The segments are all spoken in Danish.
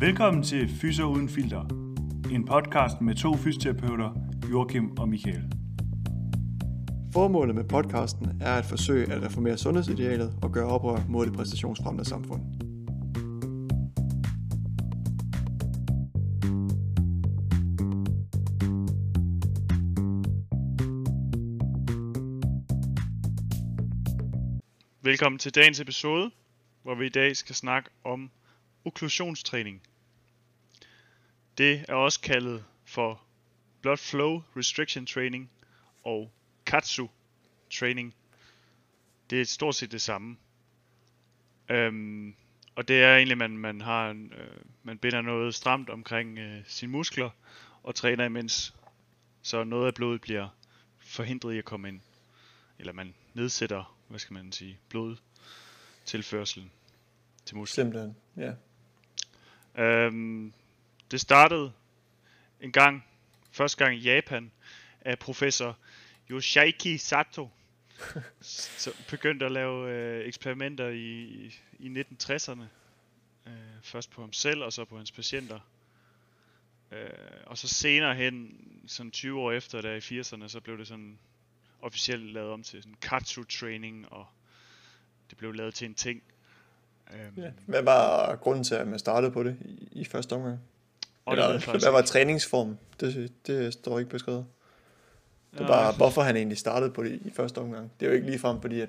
Velkommen til Fyser Uden Filter, en podcast med to fysioterapeuter, Joachim og Michael. Formålet med podcasten er at forsøge at reformere sundhedsidealet og gøre oprør mod det præstationsfremmede samfund. Velkommen til dagens episode, hvor vi i dag skal snakke om okklusionstræning. Det er også kaldet for Blood Flow Restriction Training og Katsu Training. Det er stort set det samme. Øhm, og det er egentlig, man, man har en, øh, man binder noget stramt omkring øh, sine muskler og træner imens, så noget af blodet bliver forhindret i at komme ind. Eller man nedsætter, hvad skal man sige, blodtilførselen til musklen. Simpelthen, ja. Øhm, det startede en gang, første gang i Japan, af professor Yoshiaki Sato, som begyndte at lave øh, eksperimenter i, i 1960'erne. Øh, først på ham selv, og så på hans patienter. Øh, og så senere hen, sådan 20 år efter, der i 80'erne, så blev det sådan officielt lavet om til sådan katsu training, og det blev lavet til en ting. Øhm, ja. Hvad var grunden til, at man startede på det i, i første omgang? Og Eller, hvad var træningsformen? Det, det står ikke beskrevet. Det er Ja, bare, hvorfor han egentlig startede på det i første omgang. Det er jo ikke ligefrem, fordi at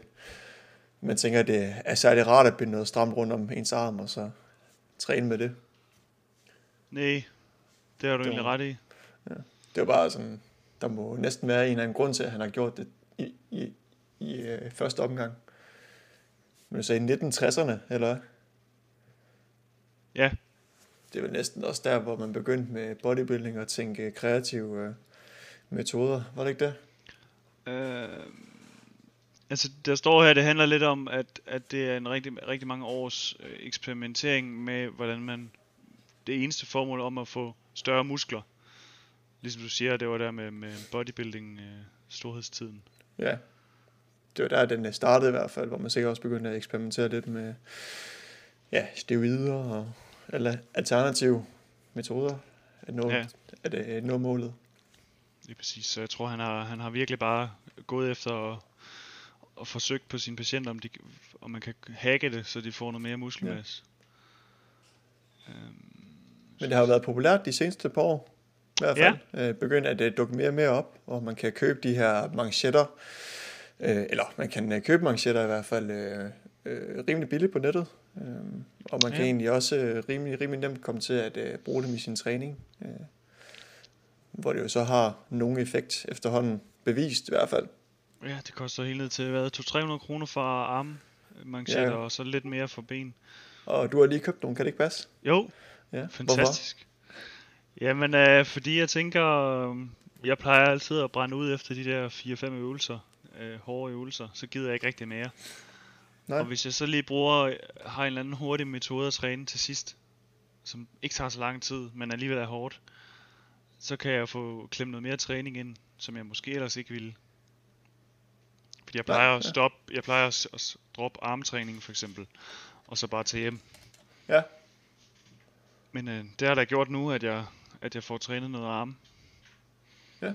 man tænker, at det er særlig rart at binde noget stramt rundt om ens arm, og så træne med det. Nej, det har du Det egentlig var- ret i. Det var bare sådan, der må næsten være en eller anden grund til, at han har gjort det i, i, i øh, første omgang. Men du sagde i 1960'erne, eller? Ja, Det er vel næsten også der, hvor man begyndte med bodybuilding og tænke kreative øh, metoder, var det ikke det? Øh, altså, der står her, det handler lidt om, at, at det er en rigtig, rigtig mange års øh, eksperimentering med, hvordan man... Det eneste formål om at få større muskler. Ligesom du siger, det var der med, med bodybuilding øh, storhedstiden. Ja. Det var der, den øh, startede i hvert fald, hvor man sikkert også begyndte at eksperimentere lidt med ja, steroider og eller alternative metoder at nå, Ja. at øh, nå målet. Lige præcis. Så jeg tror, han har, han har virkelig bare gået efter at, at forsøgt på sine patienter, om, de, om man kan hacke det, så de får noget mere muskelmasse. Ja. Øhm, Men det har jo været populært de seneste par år. I hvert fald. Ja. Øh, begyndt at øh, dukke mere og mere op, og man kan købe de her manchetter, øh, eller man kan øh, købe manchetter i hvert fald øh, øh, rimelig billigt på nettet. Øh, og man kan Ja. egentlig også øh, rimelig, rimelig nemt komme til at øh, bruge dem i sin træning. Øh, hvor det jo så har nogen effekt efterhånden, bevist i hvert fald. Ja, det koster helt ned til hvad, 200-300 kroner for arme manchetter, Ja. og så lidt mere for ben. Og du har lige købt nogle, kan det ikke passe? Jo, Ja. fantastisk. Jamen, øh, fordi jeg tænker, øh, jeg plejer altid at brænde ud efter de der 4-5 øvelser, øh, hårde øvelser, så gider jeg ikke rigtig mere. Nej. Og hvis jeg så lige bruger, har en eller anden hurtig metode at træne til sidst, som ikke tager så lang tid, men alligevel er hårdt, så kan jeg få klemt noget mere træning ind, som jeg måske ellers ikke ville. Fordi jeg plejer at ja. stoppe, jeg plejer at, at droppe armtræning for eksempel, og så bare tage hjem. Ja. Men øh, det har da gjort nu, at jeg, at jeg får trænet noget arm. Ja.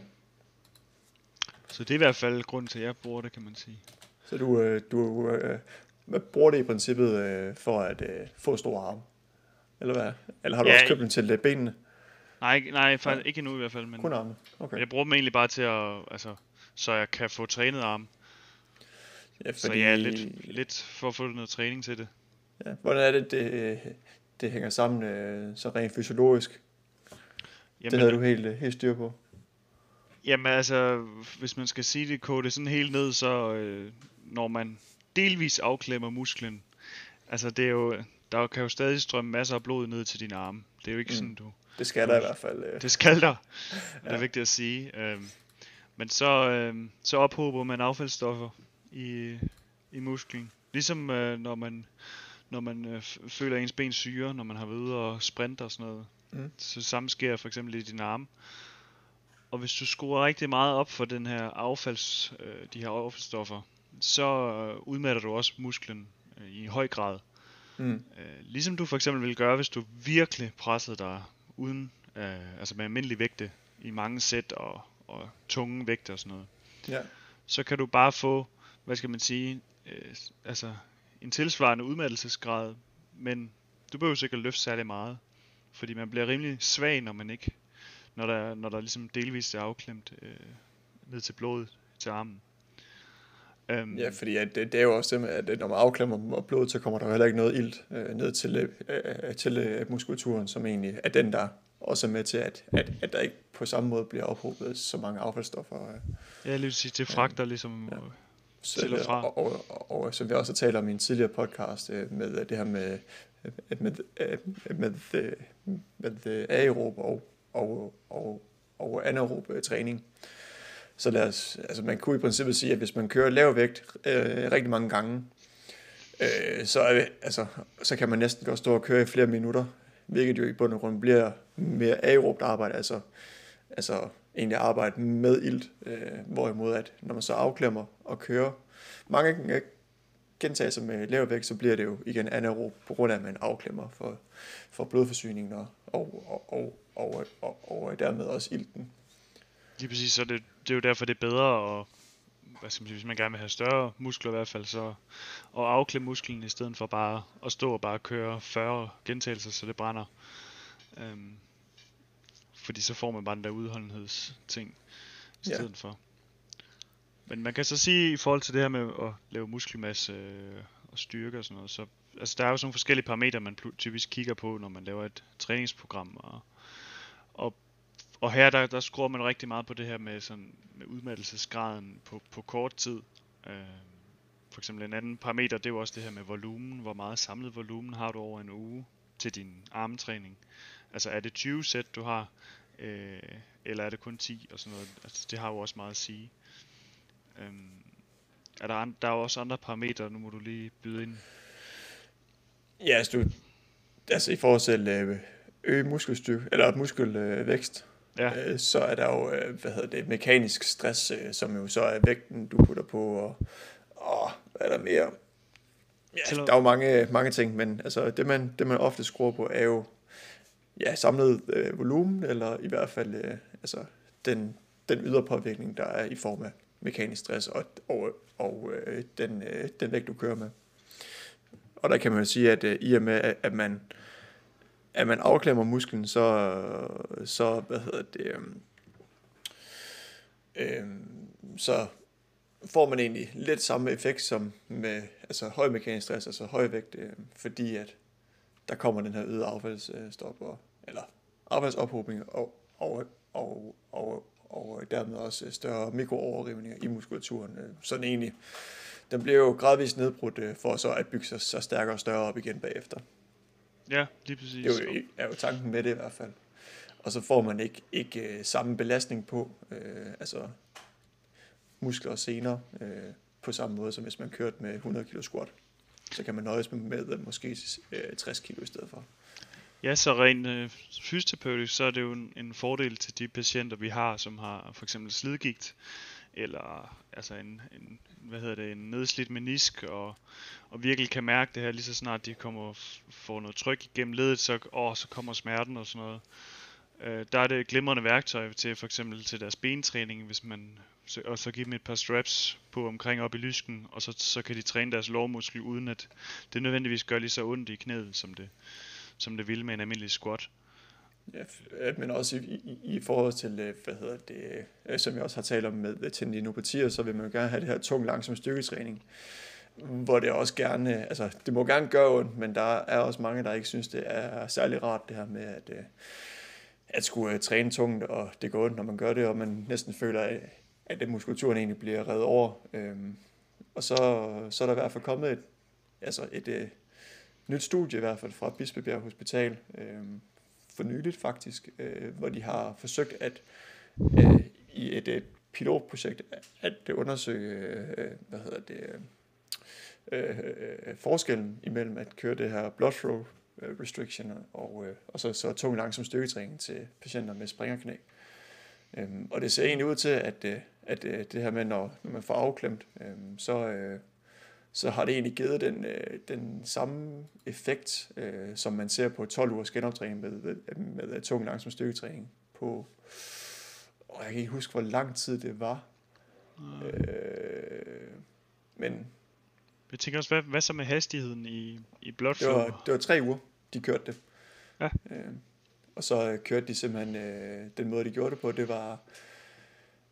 Så det er i hvert fald grunden til, at jeg bruger det, kan man sige. Så du, øh, du øh, hvad bruger det i princippet øh, for at øh, få store arme? Eller hvad? Eller har du Ja, også købt dem til øh, benene? Nej, nej, faktisk ikke endnu i hvert fald, men Kun arme? Okay. jeg bruger dem egentlig bare til at, altså, så jeg kan få trænet arm. Ja, Så ja, lidt, lidt for at få noget træning til det. Ja, hvordan er det, det, det hænger sammen øh, så rent fysiologisk? Jamen, det havde du helt, øh, helt styr på. Jamen altså, hvis man skal sige det, kode det sådan helt ned, så øh, når man delvis afklemmer musklen, altså det er jo, der kan jo stadig strømme masser af blod ned til dine arme. Det er jo ikke Mm. sådan, du... Det skal der i hvert fald. Øh. Det skal der, er Ja. vigtigt at sige. Øhm, men så, øhm, så ophober man affaldsstoffer i, i musklen. Ligesom øh, når man, når man øh, føler ens ben syre, når man har været ude og sprinte og sådan noget. Mm. Så samme sker for eksempel i dine arme. Og hvis du skruer rigtig meget op for den her affalds, øh, de her affaldsstoffer, så øh, udmatter du også musklen øh, i høj grad. Mm. Øh, ligesom du for eksempel vil gøre, hvis du virkelig pressede dig uden, øh, altså med almindelig vægte i mange sæt og, og tunge vægte og sådan noget. Ja. Så kan du bare få, hvad skal man sige, øh, altså en tilsvarende udmattelsesgrad, men du behøver sikkert løfte særlig meget, fordi man bliver rimelig svag, når man ikke, når der, når der ligesom delvist er afklemt øh, ned til blodet til armen. Um, ja, fordi at det, det er jo også det, at når man afklemmer blodet, så kommer der heller ikke noget ilt øh, ned til, øh, øh, til øh, muskulaturen, som egentlig er den, der også er med til, at, at, at der ikke på samme måde bliver ophobet så mange affaldsstoffer. Øh, ja, lige sige, det fragter øh, ligesom ja. til og fra. Og, og, og, og, som vi også har talt om i en tidligere podcast, øh, med det her med, med, med, med, med, med aerob og, og, og, og anaerob træning. Så lad os, altså man kunne i princippet sige, at hvis man kører lav vægt øh, rigtig mange gange, øh, så, er, altså, så kan man næsten godt stå og køre i flere minutter, hvilket jo i bund og grund bliver mere aerobt arbejde, altså, altså egentlig arbejde med ilt, øh, hvorimod at når man så afklemmer og kører mange gentagelser med lav vægt, så bliver det jo igen anaerob, på grund af, at man afklemmer for, for blodforsyningen og, og, og, og, og, og, og dermed også ilten. Lige præcis, så det, det er jo derfor, det er bedre at, hvad skal man sige, hvis man gerne vil have større muskler i hvert fald, så at afklemme musklen i stedet for bare at stå og bare køre 40 gentagelser, så det brænder. Øhm, fordi så får man bare den der udholdenhedsting i stedet ja. for. Men man kan så sige i forhold til det her med at lave muskelmasse øh, og styrke og sådan noget, så altså der er jo sådan nogle forskellige parametre, man typisk kigger på, når man laver et træningsprogram, og, og og her der, der skruer man rigtig meget på det her med, sådan, med udmattelsesgraden på, på kort tid. Øh, for eksempel en anden parameter, det er jo også det her med volumen. Hvor meget samlet volumen har du over en uge til din armtræning? Altså er det 20 sæt, du har, øh, eller er det kun 10 og sådan noget? Altså, det har jo også meget at sige. Øh, er der, andre, der er jo også andre parametre, nu må du lige byde ind. Ja, altså, du, altså i forhold til øh, øge muskelstyrke, eller muskelvækst, ja. øh, så er der jo, øh, hvad hedder det, mekanisk stress, øh, som jo så er vægten, du putter på, og, og hvad er der mere? Ja, der er jo mange, mange ting, men altså, det, man, det man ofte skruer på, er jo ja, samlet øh, volumen, eller i hvert fald øh, altså, den, den ydre påvirkning, der er i form af mekanisk stress og, og, og øh, den, øh, den vægt, du kører med. Og der kan man jo sige, at øh, i og med, at, at man at man afklemmer musklen, så, så hvad hedder det, øhm, øhm, så får man egentlig lidt samme effekt som med altså høj mekanisk stress, altså høj vægt, øh, fordi at der kommer den her øget affaldsstop, og, eller affaldsophobning, og, og, og, og, og dermed også større mikrooverrivninger i muskulaturen. Øh, sådan egentlig, den bliver jo gradvist nedbrudt øh, for så at bygge sig så stærkere og større op igen bagefter. Ja, lige præcis. Det er jo, er jo tanken med det i hvert fald. Og så får man ikke, ikke øh, samme belastning på, øh, altså muskler og sener, øh, på samme måde som hvis man kørte med 100 kg squat. Så kan man nøjes med, med måske øh, 60 kg i stedet for. Ja, så rent øh, fysioterapeutisk, så er det jo en, en fordel til de patienter, vi har, som har for eksempel slidgigt, eller altså en, en, hvad hedder det, en nedslidt menisk, og, og virkelig kan mærke det her, lige så snart de kommer får noget tryk igennem ledet, så, åh, så kommer smerten og sådan noget. Øh, der er det glimrende værktøj til for eksempel til deres bentræning, hvis man og så give dem et par straps på omkring op i lysken, og så, så kan de træne deres lårmuskel uden at det nødvendigvis gør lige så ondt i knæet, som det, som det ville med en almindelig squat. Øh, men også i, i, i forhold til, øh, hvad hedder det, øh, som jeg også har talt om med tendinopatier, så vil man jo gerne have det her tung, langsom styrketræning, hvor det også gerne, altså det må gerne gøre ondt, men der er også mange, der ikke synes, det er særlig rart det her med, at, at skulle træne tungt, og det går ondt, når man gør det, og man næsten føler, at, at den muskulaturen egentlig bliver reddet over. Øhm, og så, så er der i hvert fald kommet et, altså et, et nyt studie i hvert fald fra Bispebjerg Hospital, øh, for nyligt faktisk, øh, hvor de har forsøgt at øh, i et, et pilotprojekt at undersøge, øh, hvad hedder det, øh, øh, øh, forskellen imellem at køre det her blood flow øh, restriction og, øh, og så, så tung langsom styrketræning til patienter med springerknæ. Øhm, og det ser egentlig ud til, at, øh, at øh, det her med, når, når man får afklemt, øh, så, øh, så har det egentlig givet den, øh, den samme effekt, øh, som man ser på 12 ugers genoptræning med, med, med tung langsom styrketræning på, og jeg kan ikke huske, hvor lang tid det var. Mm. Øh, men... Jeg tænker også, hvad, hvad så med hastigheden i, i bloodflow? Det var, det var tre uger, de kørte det. Ja. Øh, og så kørte de simpelthen, øh, den måde de gjorde det på, det var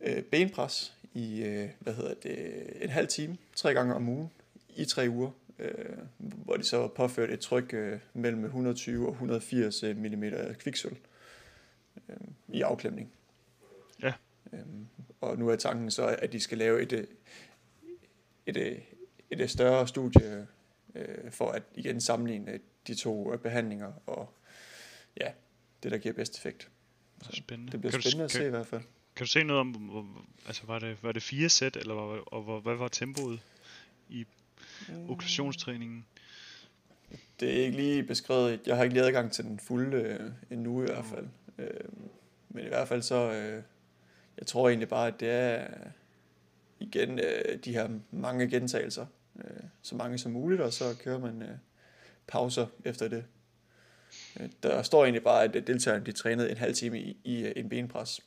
øh, benpres i, øh, hvad hedder det, en halv time, tre gange om ugen, i tre uger, øh, hvor de så var påført et tryk øh, mellem 120 og 180 mm kviksøl øh, i afklemning. Ja. Øh, og nu er tanken så, at de skal lave et, et, et, et større studie øh, for at igen sammenligne de to behandlinger og ja, det der giver bedst effekt. Så spændende. Det bliver kan spændende du, at se kan, i hvert fald. Kan du se noget om, hvor, altså var det, var det fire sæt, eller var, og hvor, hvad var tempoet i mm. okklusionstræningen? Det er ikke lige beskrevet. Jeg har ikke lige adgang til den fulde øh, endnu i hvert fald. Øh, men i hvert fald så, øh, jeg tror egentlig bare, at det er igen øh, de her mange gentagelser. Øh, så mange som muligt, og så kører man øh, pauser efter det. Øh, der står egentlig bare, at deltagerne de trænede en halv time i, i øh, en benpres.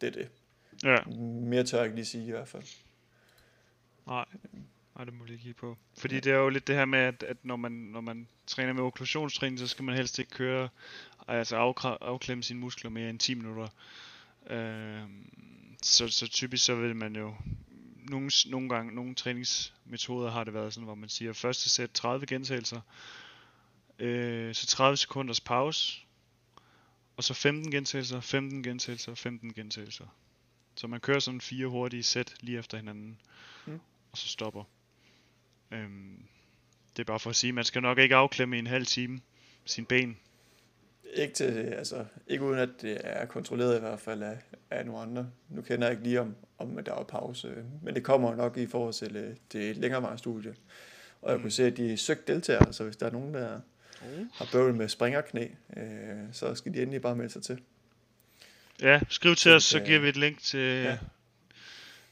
Det er det. Ja. Mere tør jeg ikke lige sige i hvert fald. Nej. Nej, det må jeg lige kigge på. Fordi ja. det er jo lidt det her med, at, at når, man, når man træner med okklusionstræning, så skal man helst ikke køre, altså afklemme sine muskler mere end 10 minutter. Øh, så, så typisk så vil man jo, nogle, nogle gange, nogle træningsmetoder har det været sådan, hvor man siger, første sæt 30 gentagelser, øh, så 30 sekunders pause, og så 15 gentagelser, 15 gentagelser, 15 gentagelser. Så man kører sådan fire hurtige sæt lige efter hinanden, mm. og så stopper. Øhm, det er bare for at sige, man skal nok ikke afklemme i en halv time sin ben. Ikke, til, altså, ikke uden at det er kontrolleret i hvert fald af, af nogle andre. Nu kender jeg ikke lige om, om der er pause, men det kommer nok i forhold til øh, det længere studie. Og jeg mm. kunne se, at de søgte deltagere, så hvis der er nogen, der mm. har bøvl med springerknæ, øh, så skal de endelig bare melde sig til. Ja, skriv til så, os, så giver vi et link til, ja.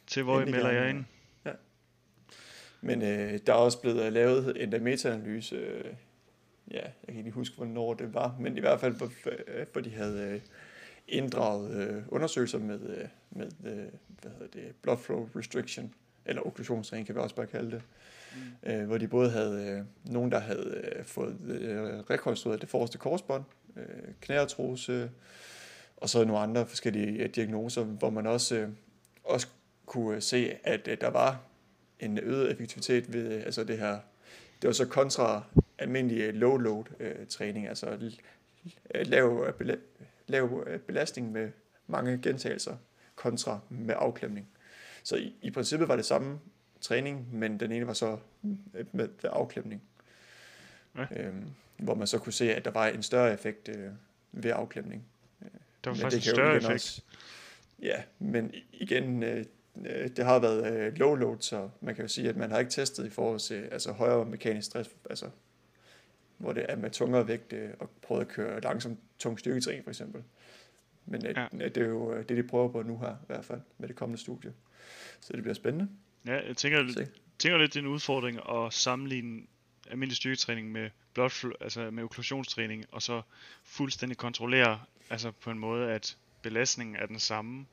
til hvor I melder jer ind. Men øh, der er også blevet lavet en meta-analyse, øh, ja, jeg kan ikke huske, hvornår det var, men i hvert fald, hvor, hvor de havde øh, inddraget øh, undersøgelser med, øh, med øh, hvad hedder det, blood flow restriction, eller okklusionsring kan vi også bare kalde det, mm. øh, hvor de både havde øh, nogen, der havde øh, fået øh, rekonstrueret det forreste korsbånd, øh, knæartrose, og så nogle andre forskellige øh, diagnoser, hvor man også, øh, også kunne se, at øh, der var en øget effektivitet ved øh, altså det her. Det var så kontra almindelig øh, low load øh, træning, altså lav, lav belastning med mange gentagelser kontra med afklemning. Så i, i princippet var det samme træning, men den ene var så med afklemning. Ja. Øhm, hvor man så kunne se, at der var en større effekt øh, ved afklemning. Der var men faktisk en større effekt. Også, ja, men igen, øh, øh, det har været øh, low load, så man kan jo sige, at man har ikke testet i forhold til altså, højere mekanisk stress, altså, hvor det er med tungere vægt øh, og prøvet at køre langsomt tung styrketræning for eksempel. Men øh, ja. det er jo øh, det, de prøver på nu her, i hvert fald, med det kommende studie. Så det bliver spændende. Ja, jeg tænker, tænker lidt, det er en udfordring at sammenligne almindelig styrketræning med blood altså med okklusionstræning, og så fuldstændig kontrollere, altså på en måde, at belastningen er den samme.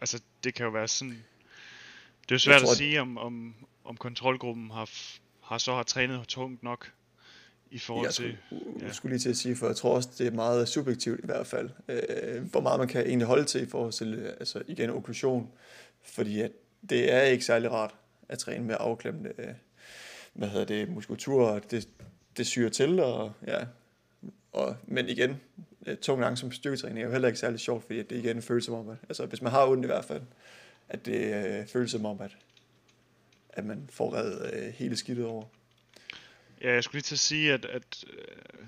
Altså, det kan jo være sådan... Det er jo svært tror, at sige, om, om, om kontrolgruppen har, har så har trænet tungt nok i forhold jeg til... Skulle, ja. Jeg skulle lige til at sige, for jeg tror også, det er meget subjektivt i hvert fald, øh, hvor meget man kan egentlig holde til i forhold til, altså igen, okklusion. Fordi at det er ikke særlig rart at træne med afklemmende, øh, hvad hedder det, muskulatur, det, det syrer til, og ja, og, men igen, øh, Øh, tung langsom styrketræning er jo heller ikke særlig sjovt, fordi det igen føles som om, at, altså hvis man har ondt i hvert fald, at det øh, føles som om, at, at man får reddet øh, hele skidtet over. Ja, jeg skulle lige til at sige, at, at øh,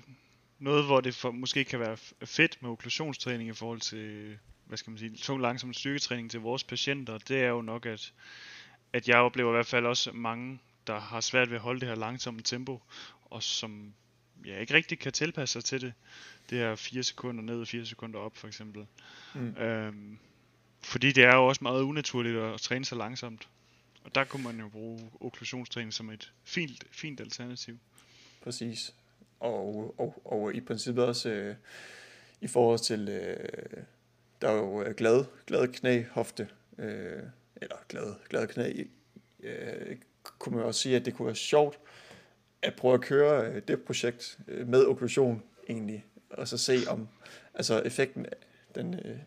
noget, hvor det for, måske kan være fedt med okklusionstræning i forhold til, hvad skal man sige, tung langsom styrketræning til vores patienter, det er jo nok, at, at jeg oplever i hvert fald også mange, der har svært ved at holde det her langsomme tempo, og som ja, ikke rigtig kan tilpasse sig til det. Det her 4 sekunder ned og 4 sekunder op, for eksempel. Mm. Øhm, fordi det er jo også meget unaturligt at træne så langsomt. Og der kunne man jo bruge okklusionstræning som et fint, fint alternativ. Præcis. Og, og, og i princippet også øh, i forhold til, øh, der er jo øh, glad, glad knæ, hofte, øh, eller glad, glad knæ, øh, kunne man også sige, at det kunne være sjovt at prøve at køre øh, det projekt øh, med okklusion egentlig, og så se om altså effekten den, øh,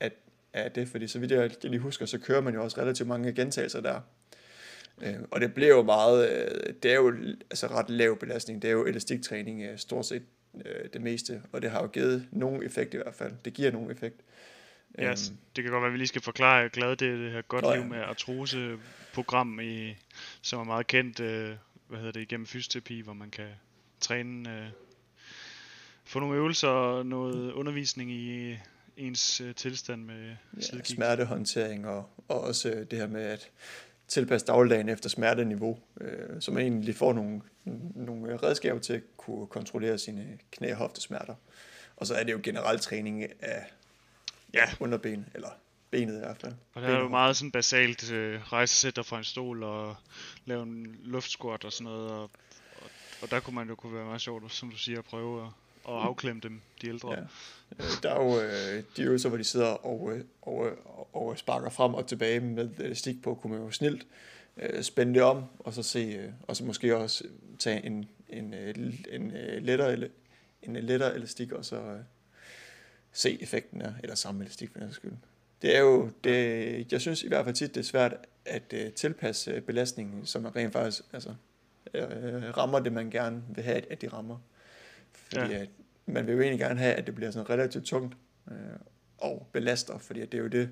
af, af det, fordi så vidt jeg lige husker, så kører man jo også relativt mange gentagelser der. Og det bliver jo meget, det er jo altså ret lav belastning, det er jo elastiktræning stort set det meste, og det har jo givet nogen effekt i hvert fald. Det giver nogen effekt. Ja, yes, øhm. det kan godt være, at vi lige skal forklare, glad det, det her godt liv med artrose program, i, som er meget kendt, øh, hvad hedder det, igennem fysioterapi, hvor man kan træne, øh, få nogle øvelser og noget undervisning i ens øh, tilstand med ja, smertehåndtering og, og også øh, det her med at tilpasse dagligdagen efter smerteniveau, øh, så man egentlig får nogle, nogle redskaber til at kunne kontrollere sine knæ- og hoftesmerter. Og så er det jo generelt træning af ja. underben, eller benet i hvert fald. Og det er jo meget sådan basalt øh, rejsesætter fra en stol og lave en luftsquat og sådan noget, og, og, og der kunne man jo kunne være meget sjovt, som du siger, at prøve at, at afklemme dem, de ældre. Ja. Øh, der er jo øh, de øvelser, hvor de sidder og, øh, og, og, og sparker frem og tilbage med elastik på, kunne man jo snilt øh, spænde det om, og så se, øh, og så måske også tage en, en, en, en, lettere, en lettere elastik, og så øh, se effekten af, eller samme elastik for den skyld. Det er jo, det, jeg synes i hvert fald tit, det er svært at uh, tilpasse belastningen, som man rent faktisk altså, uh, rammer det, man gerne vil have, at de rammer. Fordi ja. at man vil jo egentlig gerne have, at det bliver sådan relativt tungt uh, og belaster, fordi at det er jo det,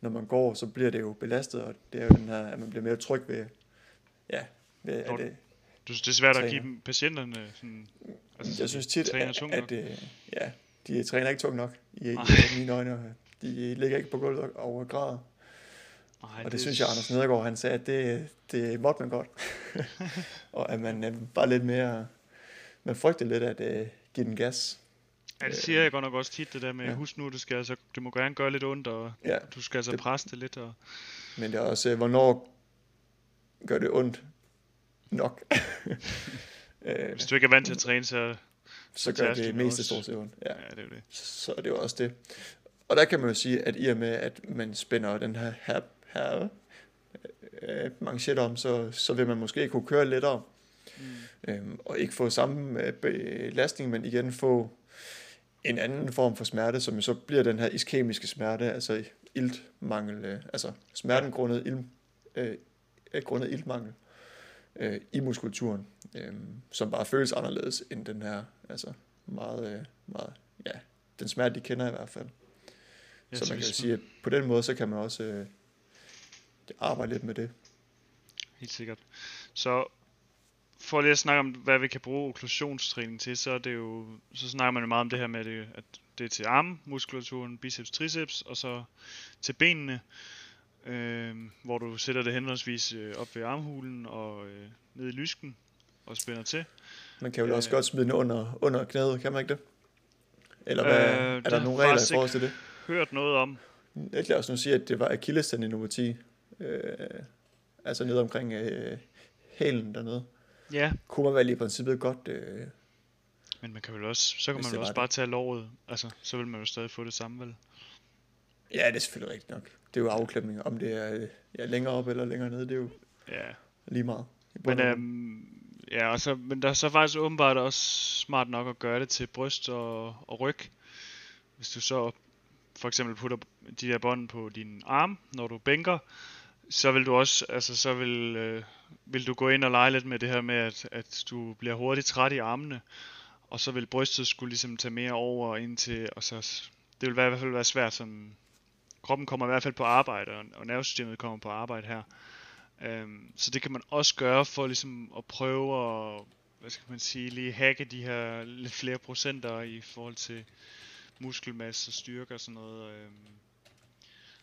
når man går, så bliver det jo belastet, og det er jo den her, at man bliver mere tryg ved, ja, ved at det, du synes, det er svært træner. at give patienterne sådan, altså, Jeg synes tit, at, at, at, ja, de træner ikke tungt nok i, i mine øjne. De ligger ikke på gulvet og græder. Ej, og det, det synes jeg, Anders Nedergaard, han sagde, at det, det måtte man godt. og at man øh, bare lidt mere, man frygter lidt at uh, give den gas. Ja, det siger jeg godt nok også tit, det der med, ja. husk nu, det, skal altså, det må gerne gøre lidt ondt, og ja, du skal altså det, presse det lidt. Og... Men det er også, hvornår gør det ondt nok? Hvis du ikke er vant til at træne, så så gør det meste stort set ondt. Ja. ja, det er det. Så er det jo også det. Og der kan man jo sige, at i og med, at man spænder den her, her, her øh, manchet om, så, så vil man måske kunne køre lettere. Mm. Øhm, og ikke få samme øh, belastning, men igen få en anden form for smerte, som så bliver den her iskemiske smerte, altså iltmangel, øh, altså smerten grundet, ild, øh, grundet iltmangel øh, i muskulaturen, øh, som bare føles anderledes end den her, altså meget, øh, meget, ja, den smerte, de kender i hvert fald. Ja, så, så man kan sige, at på den måde, så kan man også øh, arbejde lidt med det. Helt sikkert. Så for lige at snakke om, hvad vi kan bruge okklusionstræning til, så er det jo, så snakker man jo meget om det her med, det, at det er til armmuskulaturen, biceps, triceps, og så til benene øh, hvor du sætter det henholdsvis øh, op ved armhulen og øh, ned i lysken og spænder til. Man kan jo også øh, godt smide den under, under knæet, kan man ikke det? Eller hvad, øh, er der nogle regler i forhold til det? Hørt noget om. Jeg kan også nu sige, at det var Achilles i nummer 10. Øh, altså nede omkring øh, hælen dernede. Ja. Kunne man vel i princippet godt... Øh, men man kan vel også, så kan man vel også bare tage låret. Altså, så vil man jo stadig få det samme, vel? Ja, det er selvfølgelig rigtigt nok. Det er jo afklæmning. Om det er ja, længere op eller længere ned, det er jo ja. lige meget. Men, øhm, ja, og så, men der er så faktisk åbenbart også smart nok at gøre det til bryst og, og ryg. Hvis du så for eksempel putter de der bånd på din arm, når du bænker, så vil du også, altså så vil, øh, vil du gå ind og lege lidt med det her med, at, at du bliver hurtigt træt i armene, og så vil brystet skulle ligesom tage mere over indtil, og så, det vil være, i hvert fald være svært sådan kroppen kommer i hvert fald på arbejde, og, og nervesystemet kommer på arbejde her. Øhm, så det kan man også gøre for ligesom at prøve at, hvad skal man sige, lige hacke de her lidt flere procenter i forhold til muskelmasse og styrke og sådan noget. Øhm,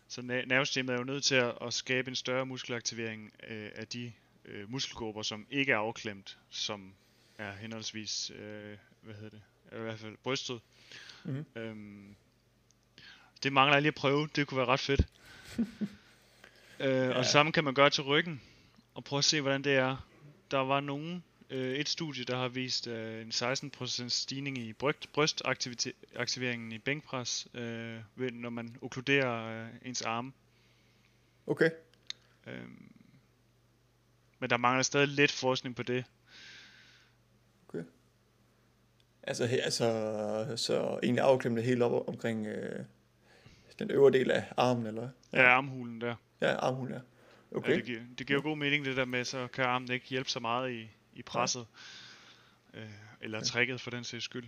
så nervesystemet er jo nødt til at, at skabe en større muskelaktivering øh, af de øh, muskelgrupper, som ikke er afklemt, som er henholdsvis, øh, hvad hedder det, i hvert fald brystet. Mm-hmm. Øhm, det mangler jeg lige at prøve. Det kunne være ret fedt. øh, ja. Og det samme kan man gøre til ryggen. og prøve at se, hvordan det er. Der var nogen, øh, et studie, der har vist øh, en 16% stigning i bryst, brystaktiveringen i bænkpres, øh, ved, når man okkluderer øh, ens arme. Okay. Øhm, men der mangler stadig lidt forskning på det. Okay. Altså, he, altså så egentlig afklemmet helt op omkring øh, den øvre del af armen, eller Ja, armhulen der. Ja, armhulen, ja. Okay. Ja, det, giver, det giver god mening det der med, så kan armen ikke hjælpe så meget i, i presset. Øh, eller trækket for den sags skyld.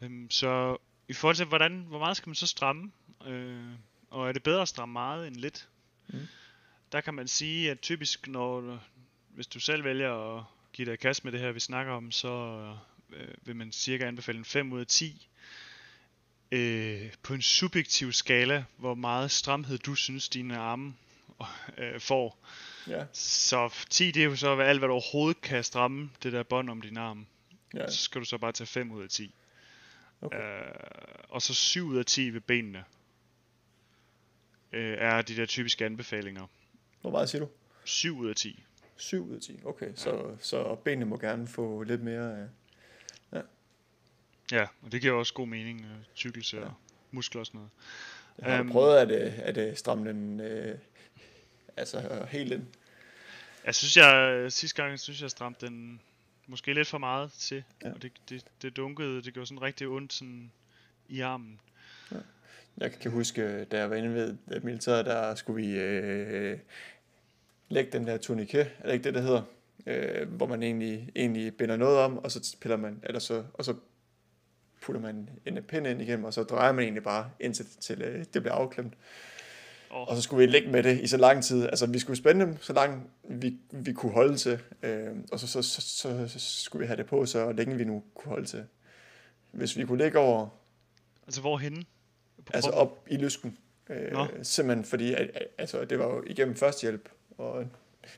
Øhm, så i forhold til, hvordan, hvor meget skal man så stramme? Øh, og er det bedre at stramme meget end lidt? Mm. Der kan man sige, at typisk når, hvis du selv vælger at give dig kast med det her, vi snakker om, så øh, vil man cirka anbefale en 5 ud af 10 øh, på en subjektiv skala, hvor meget stramhed du synes, dine arme øh, får. Ja. Så 10 det er jo så alt, hvad du overhovedet kan stramme det der bånd om din arm. Ja. Så skal du så bare tage 5 ud af 10. Okay. Øh, og så 7 ud af 10 ved benene. Øh, er de der typiske anbefalinger. Hvor meget siger du? 7 ud af 10. 7 ud af 10, okay. Ja. Så, så benene må gerne få lidt mere... Øh, ja. Ja, og det giver også god mening. Øh, tykkelse ja. og muskler og sådan noget. Jeg har um, prøvet at, at, at stramme den øh, altså helt ind? Jeg synes, jeg sidste gang synes jeg stramte den måske lidt for meget til, ja. og det, det, det dunkede, det gjorde sådan rigtig ondt sådan i armen. Ja. Jeg kan huske, da jeg var inde ved militæret, der skulle vi øh, lægge den der tourniquet, er det ikke det, der hedder? Øh, hvor man egentlig, egentlig binder noget om, og så piller man, eller så, og så putter man en pind ind igennem, og så drejer man egentlig bare indtil til, øh, det bliver afklemt. Oh. Og så skulle vi ligge med det i så lang tid. Altså, vi skulle spænde dem, så langt vi, vi kunne holde til. Øh, og så, så, så, så, så skulle vi have det på, så længe vi nu kunne holde til. Hvis vi kunne ligge over... Altså, hvorhenne? På altså, op i lysken. Øh, Nå. simpelthen fordi, at, altså, det var jo igennem førstehjælp. Og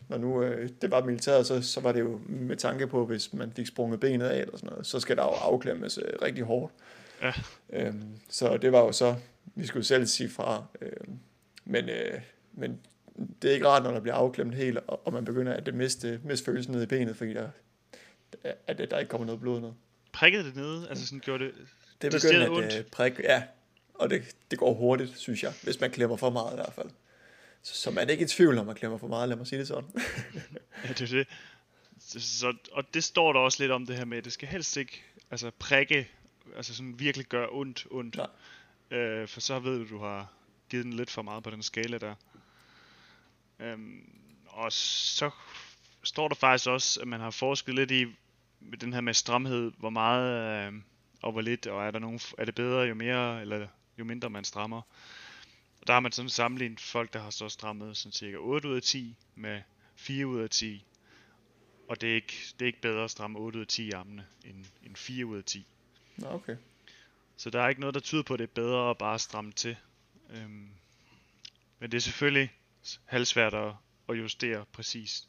når nu øh, det var militæret, så, så var det jo med tanke på, hvis man fik sprunget benet af eller sådan noget, så skal der jo afklemmes øh, rigtig hårdt. Ja. Øhm, så det var jo så, vi skulle selv sige fra, øh, men, øh, men det er ikke rart, når der bliver afklemt helt, og, og man begynder at det miste, miste følelsen ned i benet, fordi der, at der ikke kommer noget blod ned. Prikkede det nede? Altså sådan gjorde det Det begynder at ondt. Øh, ja. Og det, det går hurtigt, synes jeg, hvis man klemmer for meget i hvert fald. Så, så man er ikke i tvivl, når man klemmer for meget, lad mig sige det sådan. ja, det er det. Så, så, og det står der også lidt om det her med, at det skal helst ikke altså prikke, altså sådan virkelig gøre ondt, ondt. Nej. Øh, for så ved du, du har givet den lidt for meget på den skala der. Øhm, og så står der faktisk også, at man har forsket lidt i med den her med stramhed, hvor meget øh, og hvor lidt, og er, der nogen, er det bedre jo mere, eller jo mindre man strammer. Og der har man sådan sammenlignet folk, der har så strammet sådan cirka 8 ud af 10 med 4 ud af 10. Og det er ikke, det er ikke bedre at stramme 8 ud af 10 armene end, end 4 ud af 10. Nå, okay. Så der er ikke noget, der tyder på, at det er bedre at bare stramme til. Øhm, men det er selvfølgelig halvsvært at, at justere præcist.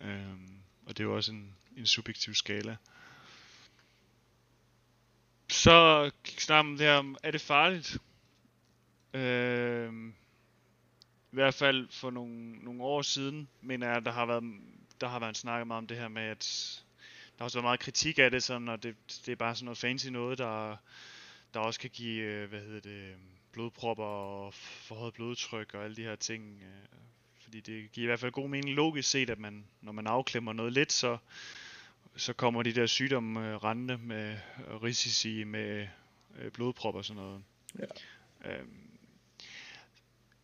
Øhm, og det er jo også en, en subjektiv skala. Så snakker man der om, er det farligt? Øhm, I hvert fald for nogle, nogle år siden, mener jeg, der har været, der har været snakket meget om det her med, at der har også været meget kritik af det, sådan, og det, det er bare sådan noget fancy noget, der, der også kan give, øh, hvad hedder det, øhm, blodpropper og forhøjet blodtryk og alle de her ting. Øh, fordi det giver i hvert fald god mening logisk set, at man, når man afklemmer noget lidt, så, så kommer de der sygdomme øh, med risici med øh, blodpropper og sådan noget. Ja. Øhm,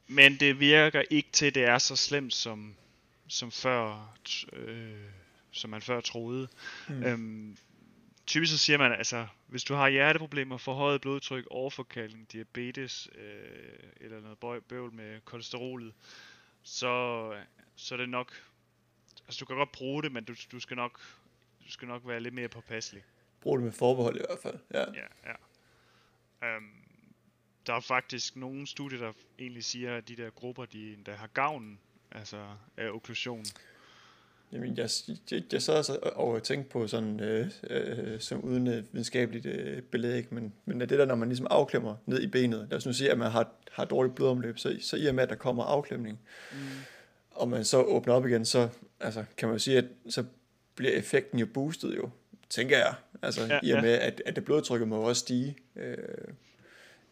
men det virker ikke til, at det er så slemt som, som før, øh, som man før troede. Mm. Øhm, typisk så siger man, altså, hvis du har hjerteproblemer, forhøjet blodtryk, overforkaldning, diabetes, øh, eller noget bøvl med kolesterolet, så, så er det nok, altså du kan godt bruge det, men du, du skal nok, du skal nok være lidt mere påpasselig. Brug det med forbehold i hvert fald, ja. Ja, ja. Um, der er faktisk nogle studier, der egentlig siger, at de der grupper, de der har gavn altså af okklusion. Jamen, jeg, jeg, jeg sad altså og tænkte på sådan, øh, øh, som uden videnskabeligt øh, belæg, men, men det der, når man ligesom afklemmer ned i benet, lad os nu sige, at man har, har dårligt blodomløb, så, så i og med, at der kommer afklemning, mm. og man så åbner op igen, så altså, kan man jo sige, at så bliver effekten jo boostet jo, tænker jeg. Altså ja, i og med, ja. at, at det blodtrykket må også stige, øh,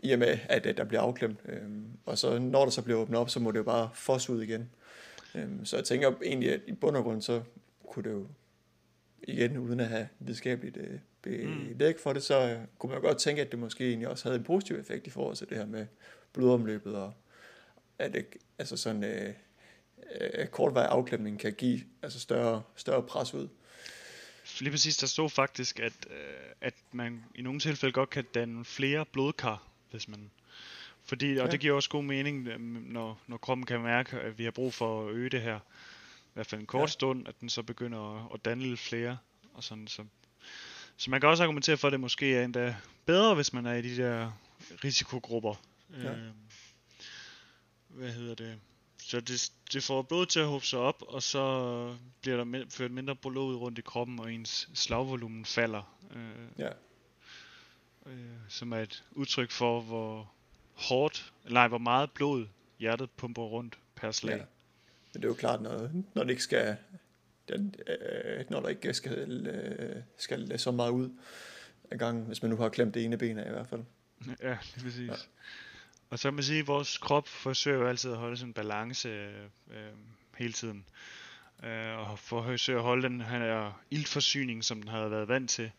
i og med, at, at der bliver afklemt. Øh, og så når der så bliver åbnet op, så må det jo bare fosse ud igen. Øh, så jeg tænker egentlig, at i bund og grund, så kunne det jo igen, uden at have videnskabeligt øh, belæg for det, så øh, kunne man godt tænke, at det måske egentlig også havde en positiv effekt i forhold til det her med blodomløbet, og at det, altså sådan, øh, øh, kortvej afklemning kan give altså større, større pres ud. Lige præcis, der stod faktisk, at, øh, at man i nogle tilfælde godt kan danne flere blodkar, hvis man... Fordi, og ja. det giver også god mening, øh, når, når kroppen kan mærke, at vi har brug for at øge det her. I hvert fald en kort ja. stund, at den så begynder at, at danne lidt flere. Og sådan, så, så man kan også argumentere for, at det måske er endda bedre, hvis man er i de der risikogrupper. Ja. Øh, hvad hedder det? Så det, det får blodet til at håbe sig op, og så bliver der ført mindre blod rundt i kroppen, og ens slagvolumen falder. Øh, ja. Øh, som er et udtryk for, hvor hårdt, eller hvor meget blod hjertet pumper rundt per slag. Ja. Men det er jo klart, når, når det ikke skal, den, øh, når der ikke skal, øh, skal så meget ud af gangen, hvis man nu har klemt det ene ben af i hvert fald. Ja, lige præcis. Ja. Og så kan man sige, at vores krop forsøger jo altid at holde sådan en balance øh, øh, hele tiden. Øh, og forsøger at holde den her iltforsyning, som den havde været vant til.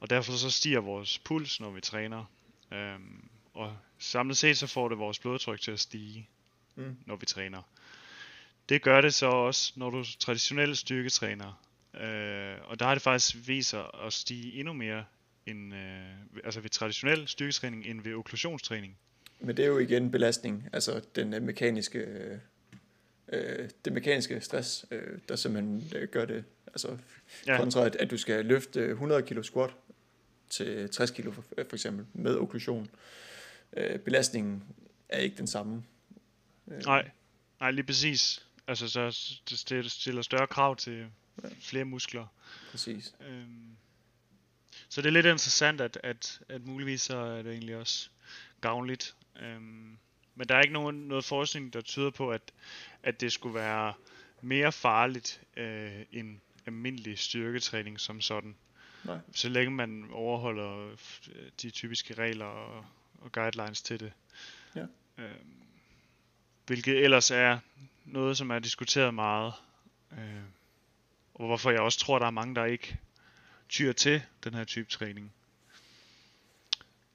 Og derfor så stiger vores puls, når vi træner. Øh, og samlet set så får det vores blodtryk til at stige, mm. når vi træner. Det gør det så også, når du traditionelt styrketræner. Øh, og der har det faktisk vist sig at stige endnu mere end, øh, altså ved traditionel styrketræning end ved okklusionstræning. Men det er jo igen belastning, altså den øh, mekaniske, øh, det mekaniske stress, øh, der simpelthen øh, gør det. Altså ja. kontra at, at du skal løfte 100 kilo squat til 60 kilo for, for eksempel med okklusion. Øh, belastningen er ikke den samme. Øh. Nej, nej lige præcis. Altså så det stiller større krav til flere muskler. Præcis. Øhm, så det er lidt interessant, at, at, at muligvis så er det egentlig også gavnligt Øhm, men der er ikke nogen, noget forskning, der tyder på, at, at det skulle være mere farligt øh, end almindelig styrketræning som sådan. Nej. Så længe man overholder de typiske regler og, og guidelines til det. Ja. Øhm, hvilket ellers er noget, som er diskuteret meget. Øh, og hvorfor jeg også tror, der er mange, der ikke tyr til den her type træning.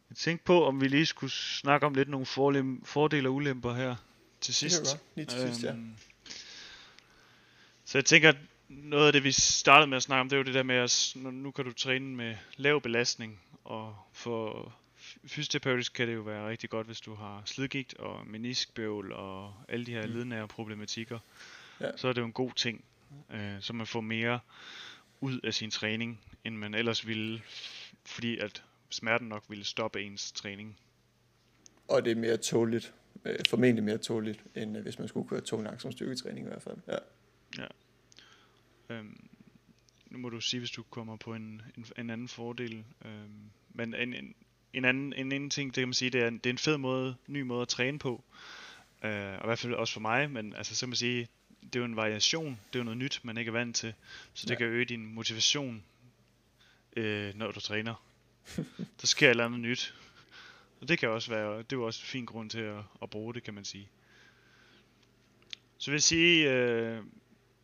Jeg tænkte på, om vi lige skulle snakke om lidt nogle fordele og ulemper her til sidst. Det. Lige til sidst, ja. Øhm, så jeg tænker, noget af det, vi startede med at snakke om, det er jo det der med, at nu kan du træne med lav belastning, og for fysioterapeutisk kan det jo være rigtig godt, hvis du har slidgigt og meniskbøvl og alle de her mm. lednære problematikker. Ja. Så er det jo en god ting, øh, så man får mere ud af sin træning, end man ellers ville, fordi at smerten nok ville stoppe ens træning. Og det er mere tåligt, øh, formentlig mere tåligt, end øh, hvis man skulle køre tung langsom styrketræning i hvert fald. Ja. ja. Øhm, nu må du sige, hvis du kommer på en, en, en anden fordel. Øhm, men en, en, en, anden, en anden ting, det kan man sige, det er, det er en fed måde, ny måde at træne på. Øh, og i hvert fald også for mig, men altså så kan man sige, det er jo en variation, det er jo noget nyt, man ikke er vant til. Så det ja. kan øge din motivation, øh, når du træner. der sker et eller andet nyt. Og det kan også være, det er jo også en fin grund til at, at bruge det, kan man sige. Så vil jeg sige, øh,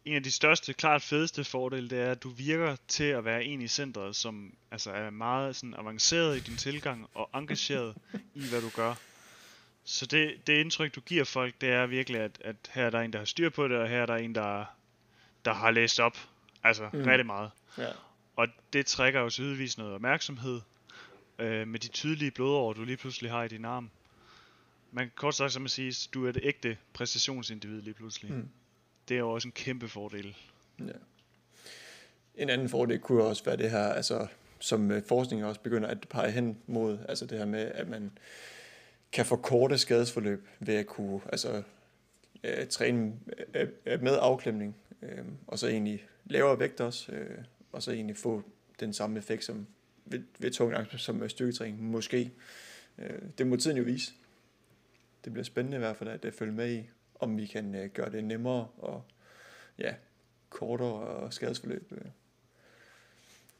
en af de største, klart fedeste fordele, det er, at du virker til at være en i centret, som altså er meget sådan avanceret i din tilgang og engageret i, hvad du gør. Så det, det indtryk, du giver folk, det er virkelig, at, at her er der en, der har styr på det, og her er der en, der, der har læst op. Altså mm. rigtig meget. Ja. Og det trækker jo tydeligvis noget opmærksomhed øh, med de tydelige blodår, du lige pludselig har i din arm. Man kan kort sagt som at sige, du er det ægte præstationsindivid lige pludselig. Mm. Det er jo også en kæmpe fordel. Ja. En anden fordel kunne også være det her, altså, som øh, forskningen også begynder at pege hen mod, altså det her med, at man kan forkorte skadesforløb ved at kunne altså, øh, træne øh, øh med afklemning, øh, og så egentlig lavere vægt også, øh, og så egentlig få den samme effekt som ved, ved tung som styrketræning, måske. Øh, det må tiden jo vise. Det bliver spændende i hvert fald at, at følge med i om vi kan øh, gøre det nemmere og ja, kortere skadesforløb øh,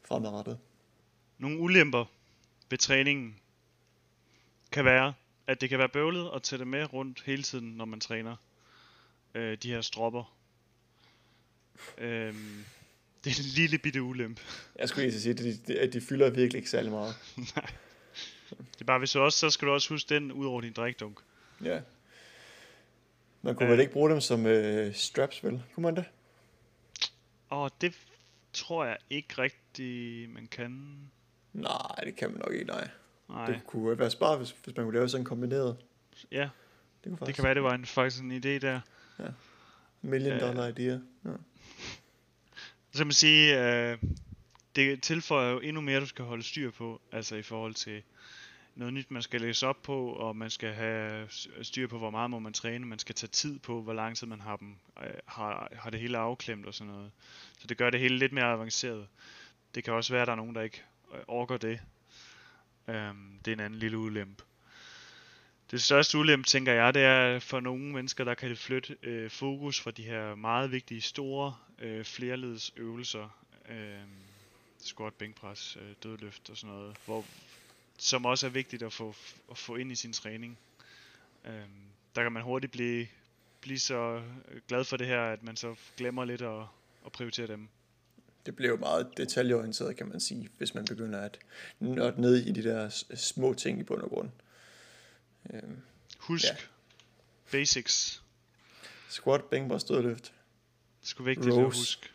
fremadrettet. Nogle ulemper ved træningen kan være, at det kan være bøvlet at tage det med rundt hele tiden, når man træner øh, de her stropper. Øhm, det er en lille bitte ulempe. Jeg skulle lige sige, at de, de, de fylder virkelig ikke særlig meget. Nej. Det er bare, hvis du også, så skal du også huske den ud over din drikdunk. Ja. Man kunne øh, vel ikke bruge dem som øh, straps, vel? Kunne man det? Åh, det tror jeg ikke rigtigt, man kan. Nej, det kan man nok ikke, nej. Nej. Det kunne være smart, hvis, hvis man kunne lave sådan en kombineret. Ja, Det, kunne det kan være, det var en, faktisk en idé der. Million Øh. dollar idea. Ja. Så man sige, øh, det tilføjer jo endnu mere, du skal holde styr på, altså i forhold til noget nyt, man skal læse op på, og man skal have styr på, hvor meget må man træne, man skal tage tid på, hvor lang tid man har dem, øh, har, har det hele afklemt og sådan noget. Så det gør det hele lidt mere avanceret. Det kan også være, at der er nogen, der ikke øh, orker det. Øhm, det er en anden lille ulempe. Det største ulempe, tænker jeg, det er for nogle mennesker, der kan det flytte øh, fokus fra de her meget vigtige, store øh, flerledes øvelser, øh, squat, bænkpres, øh, dødløft og sådan noget, hvor, som også er vigtigt at få, at få ind i sin træning. Øh, der kan man hurtigt blive, blive så øh, glad for det her, at man så glemmer lidt at, at prioritere dem. Det bliver jo meget detaljeorienteret, kan man sige, hvis man begynder at nørde ned i de der små ting i bund og grund. Øhm, Husk Ja. basics. squat, bænkpres, dødløft, Det sgu vigtigt at Rows. huske.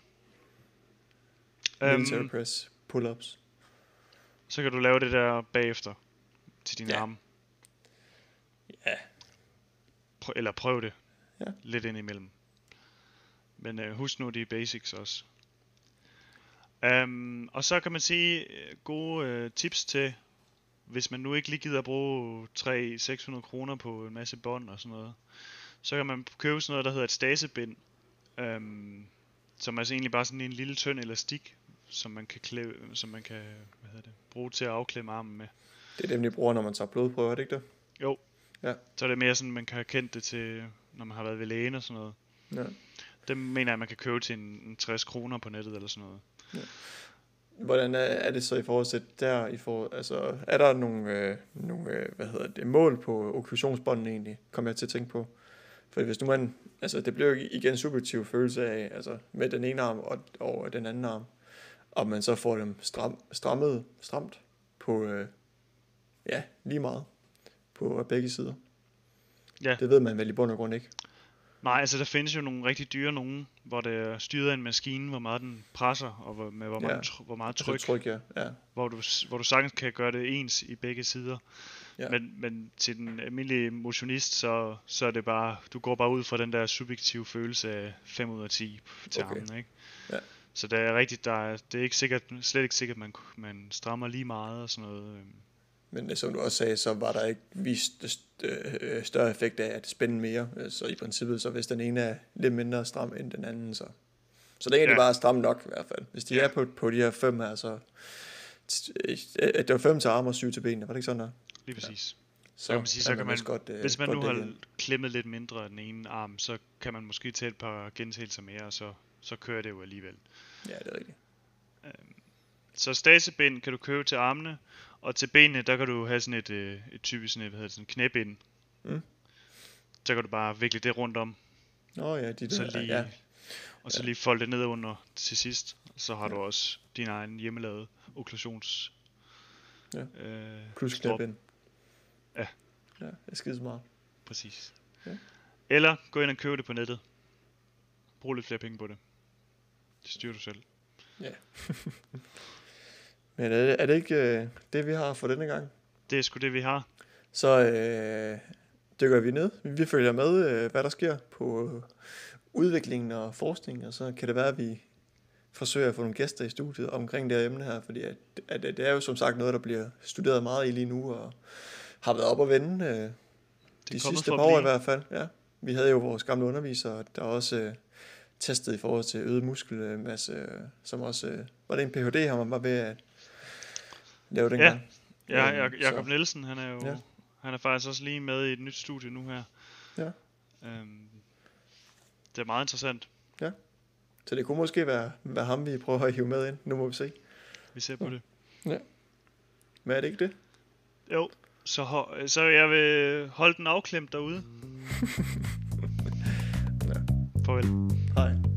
military Øhm, press, pull-ups. Så kan du lave det der bagefter til din Ja. arme. Ja, Prøv, eller prøv det. Ja. Lidt ind imellem. Men øh, husk nu de basics også. Um, og så kan man sige øh, gode øh, tips til, hvis man nu ikke lige gider at bruge 300-600 kroner på en masse bånd og sådan noget. Så kan man købe sådan noget, der hedder et stasebind. Um, som er altså egentlig bare sådan en lille tynd elastik, som man kan, klæ, som man kan hvad hedder det, bruge til at afklemme armen med. det er dem, de bruger, når man tager blodprøver, er det ikke det? Jo. Ja. Så er det mere sådan, man kan have kendt det til, når man har været ved lægen og sådan noget. Ja. Dem mener jeg, man kan købe til en, en 60 kroner på nettet eller sådan noget. Hvordan er, er det så i forhold til der, i forhold, altså, er der nogle, øh, nogle øh, hvad hedder det, mål på okklusionsbåndene egentlig, kommer jeg til at tænke på? For hvis nu man, altså det bliver jo igen en subjektiv følelse af, altså med den ene arm og, og den anden arm, og man så får dem stram, strammet, stramt på, øh, ja, lige meget på begge sider. Ja. Det ved man vel i bund og grund ikke. Nej, altså der findes jo nogle rigtig dyre nogen, hvor det er styret af en maskine, hvor meget den presser, og hvor, med hvor, Ja. meget, hvor meget Altså, tryk, tryk ja. ja. Hvor, du, hvor du sagtens kan gøre det ens i begge sider. Ja. Men, men til den almindelige motionist, så, så er det bare, du går bare ud fra den der subjektive følelse af 5 ud af 10 til Okay. armen, ikke? Ja. Så det er rigtigt, der er, det er ikke sikkert, slet ikke sikkert, at man, man strammer lige meget og sådan noget. øhm. Men øh, som du også sagde, så var der ikke vist st- øh, større effekt af at spænde mere. Øh, Så i princippet, så hvis den ene er lidt mindre stram end den anden, så... Så det er egentlig Ja. bare stram nok i hvert fald. Hvis de Ja. er på, på de her fem her, så... øh, Det var fem til arme og syv til benene, var det ikke sådan der? Lige præcis. Så kan man sige, så kan man- vist godt, øh, Hvis man godt nu har klemmet lidt mindre af den ene arm, så kan man måske tage et par gentagelser mere, og så, så kører det jo alligevel. Ja, det er rigtigt. Så stasebind kan du købe til armene, og til benene, der kan du have sådan et, øh, et typisk sådan et, hvad hedder det, sådan knæbind. Mm. Så kan du bare vikle det rundt om, Nå ja, de så der, lige, ja. og så Ja. lige folde det ned under til sidst. Så har Ja. du også din egen hjemmelavede okklusions... Ja. Øh, knæbind. Ja. Ja, det er skide smart. Præcis. Ja. Eller gå ind og købe det på nettet. Brug lidt flere penge på det. Det styrer du selv. Men er det, er det ikke øh, det, vi har for denne gang? Det er sgu det, vi har. Så øh, dykker vi ned. Vi følger med, øh, hvad der sker på øh, udviklingen og forskningen, og så kan det være, at vi forsøger at få nogle gæster i studiet omkring det her emne her, fordi at, at det er jo som sagt noget, der bliver studeret meget i lige nu, og har været op at vende øh, de sidste par at år i hvert fald. Ja. Vi havde jo vores gamle undervisere, der også øh, testet i forhold til øget muskelmasse, som også, øh, var det en Ph.D., han var ved at lave dengang? Ja, Øhm, Jak- Jakob så- Nielsen, han er jo Ja. han er faktisk også lige med i et nyt studie nu her. Ja. Øhm, det er meget interessant. Ja. Så det kunne måske være, være ham, vi prøver at hive med ind. Nu må vi se. Vi ser på det. Ja. Men er det ikke det? Jo, så, så jeg vil holde den afklemt derude. toll. Hi.